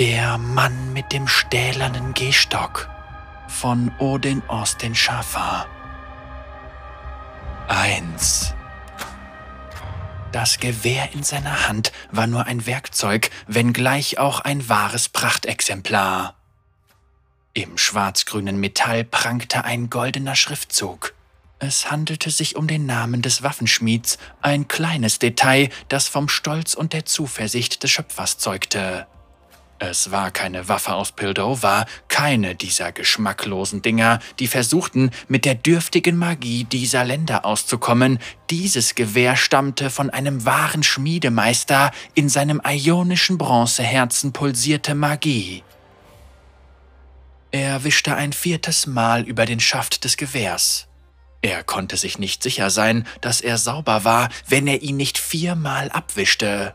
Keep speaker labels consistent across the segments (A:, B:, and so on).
A: Der Mann mit dem stählernen Gehstock von Odin Austin Schaffer. 1. Das Gewehr in seiner Hand war nur ein Werkzeug, wenngleich auch ein wahres Prachtexemplar. Im schwarzgrünen Metall prangte ein goldener Schriftzug. Es handelte sich um den Namen des Waffenschmieds, ein kleines Detail, das vom Stolz und der Zuversicht des Schöpfers zeugte. Es war keine Waffe aus Pildover, keine dieser geschmacklosen Dinger, die versuchten, mit der dürftigen Magie dieser Länder auszukommen. Dieses Gewehr stammte von einem wahren Schmiedemeister, in seinem ionischen Bronzeherzen pulsierte Magie. Er wischte ein viertes Mal über den Schaft des Gewehrs. Er konnte sich nicht sicher sein, dass er sauber war, wenn er ihn nicht viermal abwischte.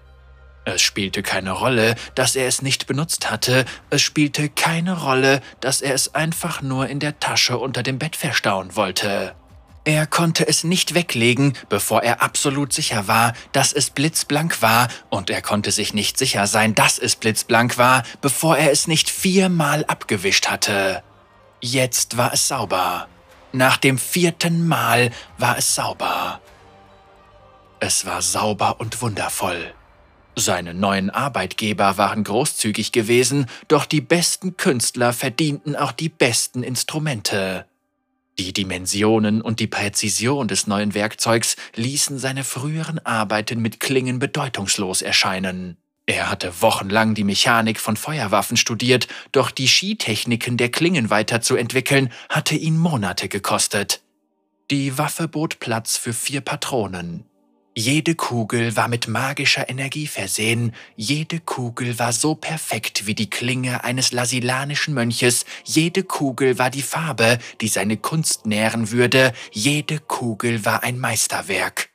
A: Es spielte keine Rolle, dass er es nicht benutzt hatte, es spielte keine Rolle, dass er es einfach nur in der Tasche unter dem Bett verstauen wollte. Er konnte es nicht weglegen, bevor er absolut sicher war, dass es blitzblank war, und er konnte sich nicht sicher sein, dass es blitzblank war, bevor er es nicht viermal abgewischt hatte. Jetzt war es sauber. Nach dem vierten Mal war es sauber. Es war sauber und wundervoll. Seine neuen Arbeitgeber waren großzügig gewesen, doch die besten Künstler verdienten auch die besten Instrumente. Die Dimensionen und die Präzision des neuen Werkzeugs ließen seine früheren Arbeiten mit Klingen bedeutungslos erscheinen. Er hatte wochenlang die Mechanik von Feuerwaffen studiert, doch die Skitechniken der Klingen weiterzuentwickeln, hatte ihn Monate gekostet. Die Waffe bot Platz für vier Patronen. Jede Kugel war mit magischer Energie versehen, jede Kugel war so perfekt wie die Klinge eines lasilanischen Mönches, jede Kugel war die Farbe, die seine Kunst nähren würde, jede Kugel war ein Meisterwerk.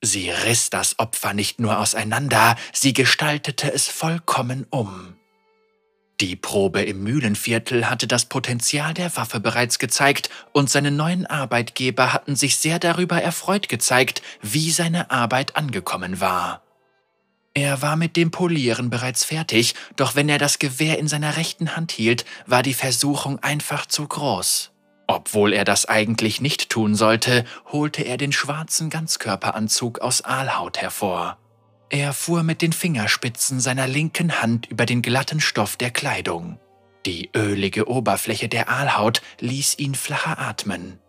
A: Sie riss das Opfer nicht nur auseinander, sie gestaltete es vollkommen um. Die Probe im Mühlenviertel hatte das Potenzial der Waffe bereits gezeigt und seine neuen Arbeitgeber hatten sich sehr darüber erfreut gezeigt, wie seine Arbeit angekommen war. Er war mit dem Polieren bereits fertig, doch wenn er das Gewehr in seiner rechten Hand hielt, war die Versuchung einfach zu groß. Obwohl er das eigentlich nicht tun sollte, holte er den schwarzen Ganzkörperanzug aus Aalhaut hervor. Er fuhr mit den Fingerspitzen seiner linken Hand über den glatten Stoff der Kleidung. Die ölige Oberfläche der Aalhaut ließ ihn flacher atmen.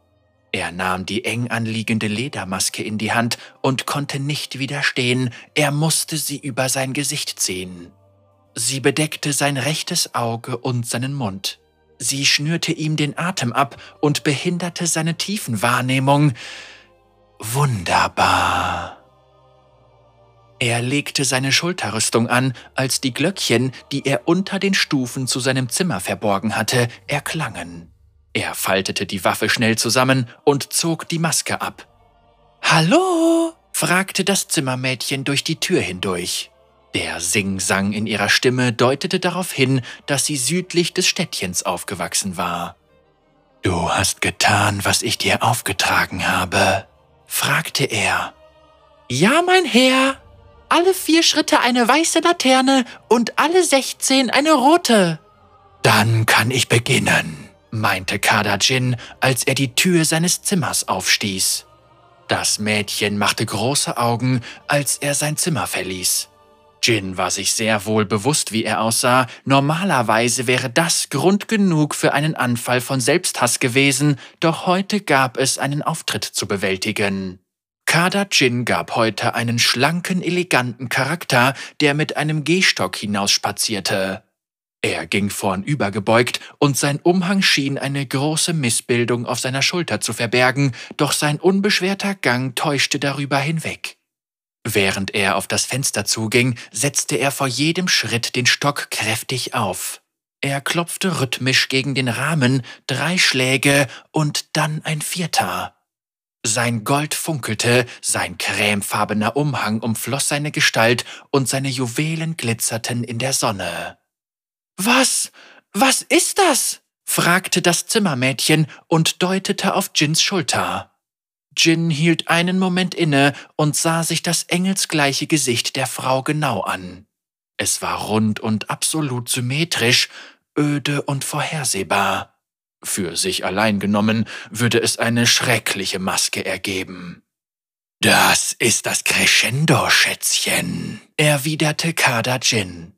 A: Er nahm die eng anliegende Ledermaske in die Hand und konnte nicht widerstehen, er musste sie über sein Gesicht ziehen. Sie bedeckte sein rechtes Auge und seinen Mund. Sie schnürte ihm den Atem ab und behinderte seine Tiefenwahrnehmung. Wunderbar. Er legte seine Schulterrüstung an, als die Glöckchen, die er unter den Stufen zu seinem Zimmer verborgen hatte, erklangen. Er faltete die Waffe schnell zusammen und zog die Maske ab. Hallo? fragte das Zimmermädchen durch die Tür hindurch. Der Singsang in ihrer Stimme deutete darauf hin, dass sie südlich des Städtchens aufgewachsen war. Du hast getan, was ich dir aufgetragen habe? fragte er. Ja, mein Herr, alle vier Schritte eine weiße Laterne und alle sechzehn eine rote. Dann kann ich beginnen, meinte Kadajin, als er die Tür seines Zimmers aufstieß. Das Mädchen machte große Augen, als er sein Zimmer verließ. Jin war sich sehr wohl bewusst, wie er aussah. Normalerweise wäre das Grund genug für einen Anfall von Selbsthass gewesen, doch heute gab es einen Auftritt zu bewältigen. Kada Jin gab heute einen schlanken, eleganten Charakter, der mit einem Gehstock hinausspazierte. Er ging vornübergebeugt und sein Umhang schien eine große Missbildung auf seiner Schulter zu verbergen, doch sein unbeschwerter Gang täuschte darüber hinweg. Während er auf das Fenster zuging, setzte er vor jedem Schritt den Stock kräftig auf. Er klopfte rhythmisch gegen den Rahmen, drei Schläge und dann ein vierter. Sein Gold funkelte, sein cremefarbener Umhang umfloss seine Gestalt und seine Juwelen glitzerten in der Sonne. Was? Was ist das? fragte das Zimmermädchen und deutete auf Jins Schulter. Jin hielt einen Moment inne und sah sich das engelsgleiche Gesicht der Frau genau an. Es war rund und absolut symmetrisch, öde und vorhersehbar. Für sich allein genommen würde es eine schreckliche Maske ergeben. Das ist das Crescendo, Schätzchen, erwiderte Kada Jin.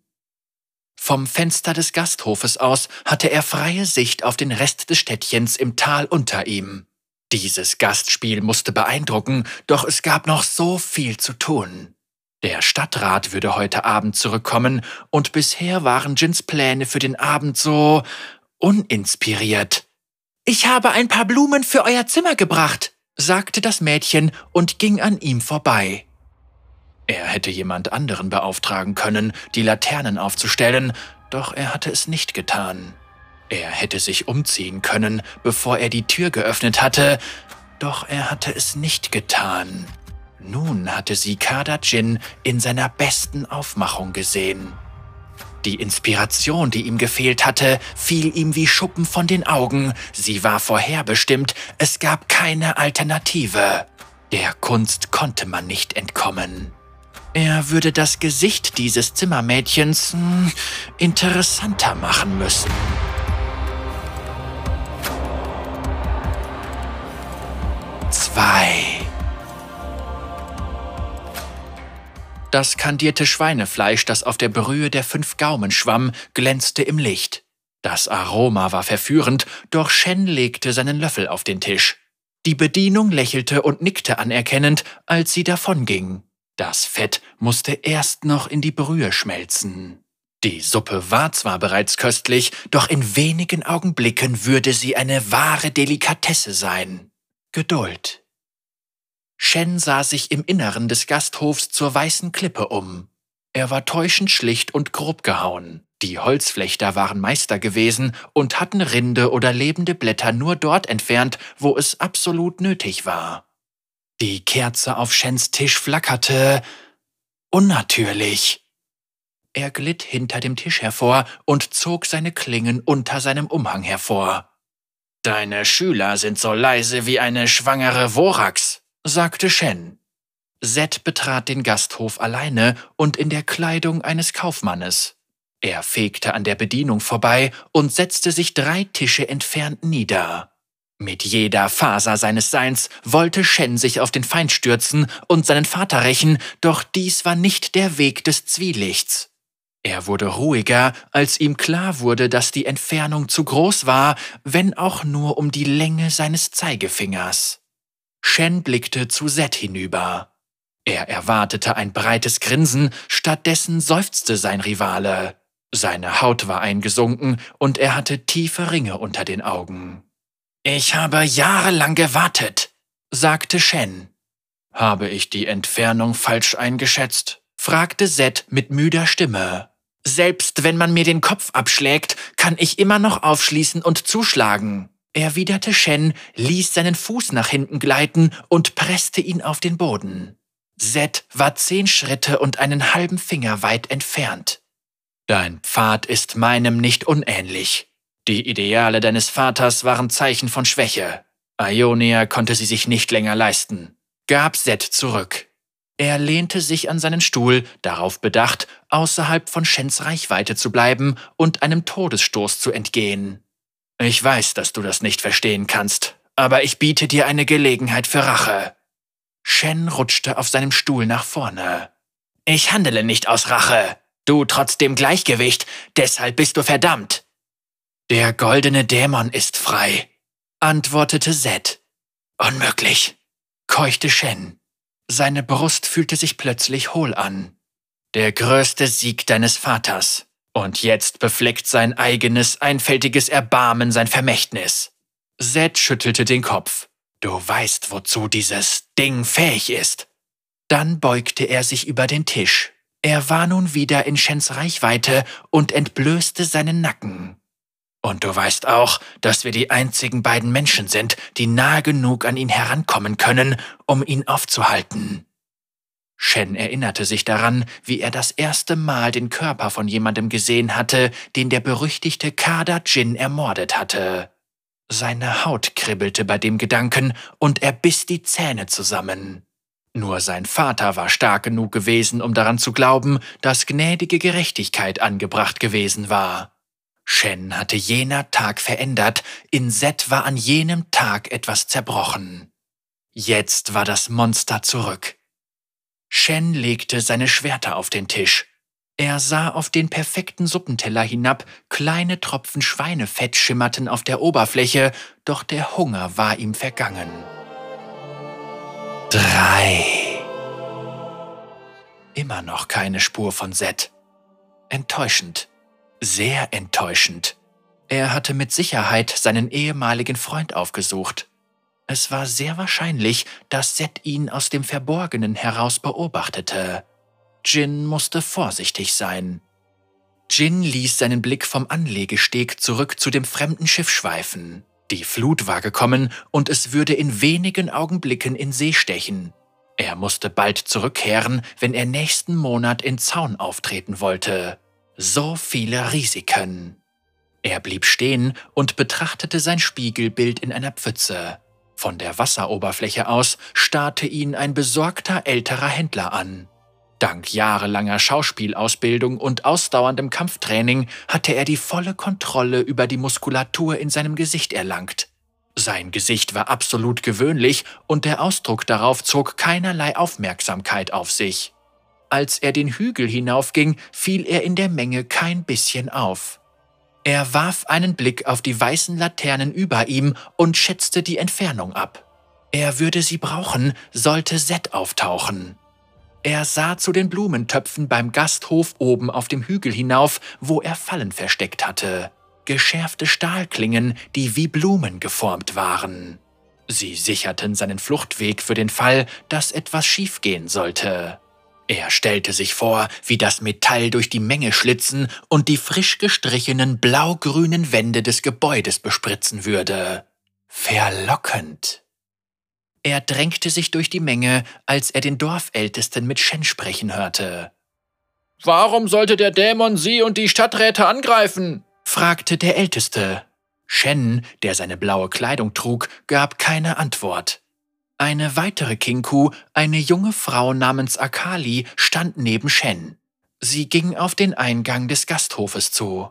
A: Vom Fenster des Gasthofes aus hatte er freie Sicht auf den Rest des Städtchens im Tal unter ihm. Dieses Gastspiel musste beeindrucken, doch es gab noch so viel zu tun. Der Stadtrat würde heute Abend zurückkommen, und bisher waren Jins Pläne für den Abend so uninspiriert. Ich habe ein paar Blumen für euer Zimmer gebracht, sagte das Mädchen und ging an ihm vorbei. Er hätte jemand anderen beauftragen können, die Laternen aufzustellen, doch er hatte es nicht getan. Er hätte sich umziehen können, bevor er die Tür geöffnet hatte, doch er hatte es nicht getan. Nun hatte sie Kada Jin in seiner besten Aufmachung gesehen. Die Inspiration, die ihm gefehlt hatte, fiel ihm wie Schuppen von den Augen. Sie war vorherbestimmt, es gab keine Alternative. Der Kunst konnte man nicht entkommen. Er würde das Gesicht dieses Zimmermädchens hm, interessanter machen müssen. Zwei. Das kandierte Schweinefleisch, das auf der Brühe der fünf Gaumen schwamm, glänzte im Licht. Das Aroma war verführend, doch Shen legte seinen Löffel auf den Tisch. Die Bedienung lächelte und nickte anerkennend, als sie davonging. Das Fett musste erst noch in die Brühe schmelzen. Die Suppe war zwar bereits köstlich, doch in wenigen Augenblicken würde sie eine wahre Delikatesse sein. Geduld. Shen sah sich im Inneren des Gasthofs zur weißen Klippe um. Er war täuschend schlicht und grob gehauen. Die Holzflechter waren Meister gewesen und hatten Rinde oder lebende Blätter nur dort entfernt, wo es absolut nötig war. Die Kerze auf Shens Tisch flackerte unnatürlich. Er glitt hinter dem Tisch hervor und zog seine Klingen unter seinem Umhang hervor. Deine Schüler sind so leise wie eine schwangere Vorax, sagte Shen. Zed betrat den Gasthof alleine und in der Kleidung eines Kaufmannes. Er fegte an der Bedienung vorbei und setzte sich drei Tische entfernt nieder. Mit jeder Faser seines Seins wollte Shen sich auf den Feind stürzen und seinen Vater rächen, doch dies war nicht der Weg des Zwielichts. Er wurde ruhiger, als ihm klar wurde, dass die Entfernung zu groß war, wenn auch nur um die Länge seines Zeigefingers. Shen blickte zu Zed hinüber. Er erwartete ein breites Grinsen, stattdessen seufzte sein Rivale. Seine Haut war eingesunken und er hatte tiefe Ringe unter den Augen. Ich habe jahrelang gewartet, sagte Shen. Habe ich die Entfernung falsch eingeschätzt? fragte Zed mit müder Stimme. Selbst wenn man mir den Kopf abschlägt, kann ich immer noch aufschließen und zuschlagen, erwiderte Shen, ließ seinen Fuß nach hinten gleiten und presste ihn auf den Boden. Zed war zehn Schritte und einen halben Finger weit entfernt. Dein Pfad ist meinem nicht unähnlich, die Ideale deines Vaters waren Zeichen von Schwäche. Ionia konnte sie sich nicht länger leisten, gab Set zurück. Er lehnte sich an seinen Stuhl, darauf bedacht, außerhalb von Shens Reichweite zu bleiben und einem Todesstoß zu entgehen. Ich weiß, dass du das nicht verstehen kannst, aber ich biete dir eine Gelegenheit für Rache. Shen rutschte auf seinem Stuhl nach vorne. Ich handele nicht aus Rache. Du trotzdem Gleichgewicht, deshalb bist du verdammt. Der goldene Dämon ist frei, antwortete Zed. Unmöglich, keuchte Shen. Seine Brust fühlte sich plötzlich hohl an. Der größte Sieg deines Vaters. Und jetzt befleckt sein eigenes, einfältiges Erbarmen sein Vermächtnis. Zed schüttelte den Kopf. Du weißt, wozu dieses Ding fähig ist. Dann beugte er sich über den Tisch. Er war nun wieder in Shens Reichweite und entblößte seinen Nacken. Und du weißt auch, dass wir die einzigen beiden Menschen sind, die nahe genug an ihn herankommen können, um ihn aufzuhalten. Shen erinnerte sich daran, wie er das erste Mal den Körper von jemandem gesehen hatte, den der berüchtigte Kada Jin ermordet hatte. Seine Haut kribbelte bei dem Gedanken und er biss die Zähne zusammen. Nur sein Vater war stark genug gewesen, um daran zu glauben, dass gnädige Gerechtigkeit angebracht gewesen war. Shen hatte jener Tag verändert, in Set war an jenem Tag etwas zerbrochen. Jetzt war das Monster zurück. Shen legte seine Schwerter auf den Tisch. Er sah auf den perfekten Suppenteller hinab, kleine Tropfen Schweinefett schimmerten auf der Oberfläche, doch der Hunger war ihm vergangen. Drei. Immer noch keine Spur von Seth. Enttäuschend. Sehr enttäuschend. Er hatte mit Sicherheit seinen ehemaligen Freund aufgesucht. Es war sehr wahrscheinlich, dass Seth ihn aus dem Verborgenen heraus beobachtete. Jin musste vorsichtig sein. Jin ließ seinen Blick vom Anlegesteg zurück zu dem fremden Schiff schweifen. Die Flut war gekommen und es würde in wenigen Augenblicken in See stechen. Er musste bald zurückkehren, wenn er nächsten Monat in Zaun auftreten wollte. So viele Risiken. Er blieb stehen und betrachtete sein Spiegelbild in einer Pfütze. Von der Wasseroberfläche aus starrte ihn ein besorgter älterer Händler an. Dank jahrelanger Schauspielausbildung und ausdauerndem Kampftraining hatte er die volle Kontrolle über die Muskulatur in seinem Gesicht erlangt. Sein Gesicht war absolut gewöhnlich und der Ausdruck darauf zog keinerlei Aufmerksamkeit auf sich. Als er den Hügel hinaufging, fiel er in der Menge kein bisschen auf. Er warf einen Blick auf die weißen Laternen über ihm und schätzte die Entfernung ab. Er würde sie brauchen, sollte Set auftauchen. Er sah zu den Blumentöpfen beim Gasthof oben auf dem Hügel hinauf, wo er Fallen versteckt hatte. Geschärfte Stahlklingen, die wie Blumen geformt waren. Sie sicherten seinen Fluchtweg für den Fall, dass etwas schiefgehen sollte. Er stellte sich vor, wie das Metall durch die Menge schlitzen und die frisch gestrichenen blau-grünen Wände des Gebäudes bespritzen würde. Verlockend. Er drängte sich durch die Menge, als er den Dorfältesten mit Shen sprechen hörte.
B: Warum sollte der Dämon Sie und die Stadträte angreifen?
A: fragte der Älteste. Shen, der seine blaue Kleidung trug, gab keine Antwort. Eine weitere Kinku, eine junge Frau namens Akali, stand neben Shen. Sie ging auf den Eingang des Gasthofes zu.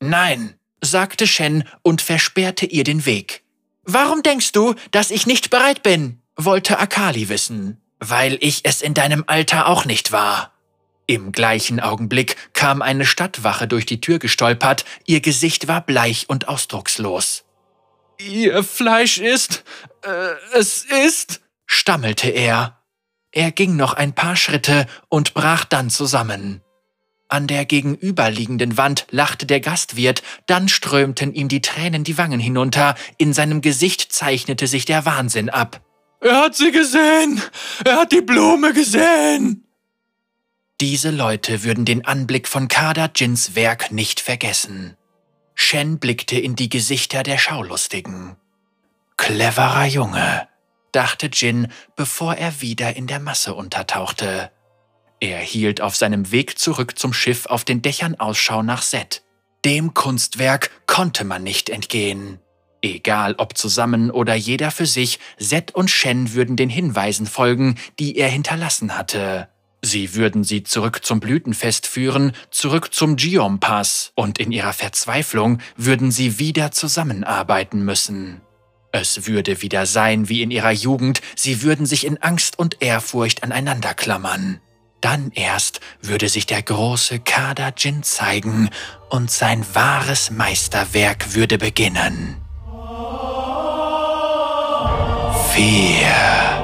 A: Nein, sagte Shen und versperrte ihr den Weg. Warum denkst du, dass ich nicht bereit bin? wollte Akali wissen. Weil ich es in deinem Alter auch nicht war. Im gleichen Augenblick kam eine Stadtwache durch die Tür gestolpert, ihr Gesicht war bleich und ausdruckslos.
B: Ihr Fleisch ist. Äh, es ist. stammelte er.
A: Er ging noch ein paar Schritte und brach dann zusammen. An der gegenüberliegenden Wand lachte der Gastwirt, dann strömten ihm die Tränen die Wangen hinunter, in seinem Gesicht zeichnete sich der Wahnsinn ab.
B: Er hat sie gesehen! Er hat die Blume gesehen!
A: Diese Leute würden den Anblick von Kada Jins Werk nicht vergessen. Shen blickte in die Gesichter der Schaulustigen. Cleverer Junge, dachte Jin, bevor er wieder in der Masse untertauchte. Er hielt auf seinem Weg zurück zum Schiff auf den Dächern Ausschau nach Set. Dem Kunstwerk konnte man nicht entgehen. Egal ob zusammen oder jeder für sich, Set und Shen würden den Hinweisen folgen, die er hinterlassen hatte. Sie würden sie zurück zum Blütenfest führen, zurück zum Geom-Pass, und in ihrer Verzweiflung würden sie wieder zusammenarbeiten müssen. Es würde wieder sein wie in ihrer Jugend, sie würden sich in Angst und Ehrfurcht aneinander klammern. Dann erst würde sich der große Kada Jin zeigen und sein wahres Meisterwerk würde beginnen. Vier.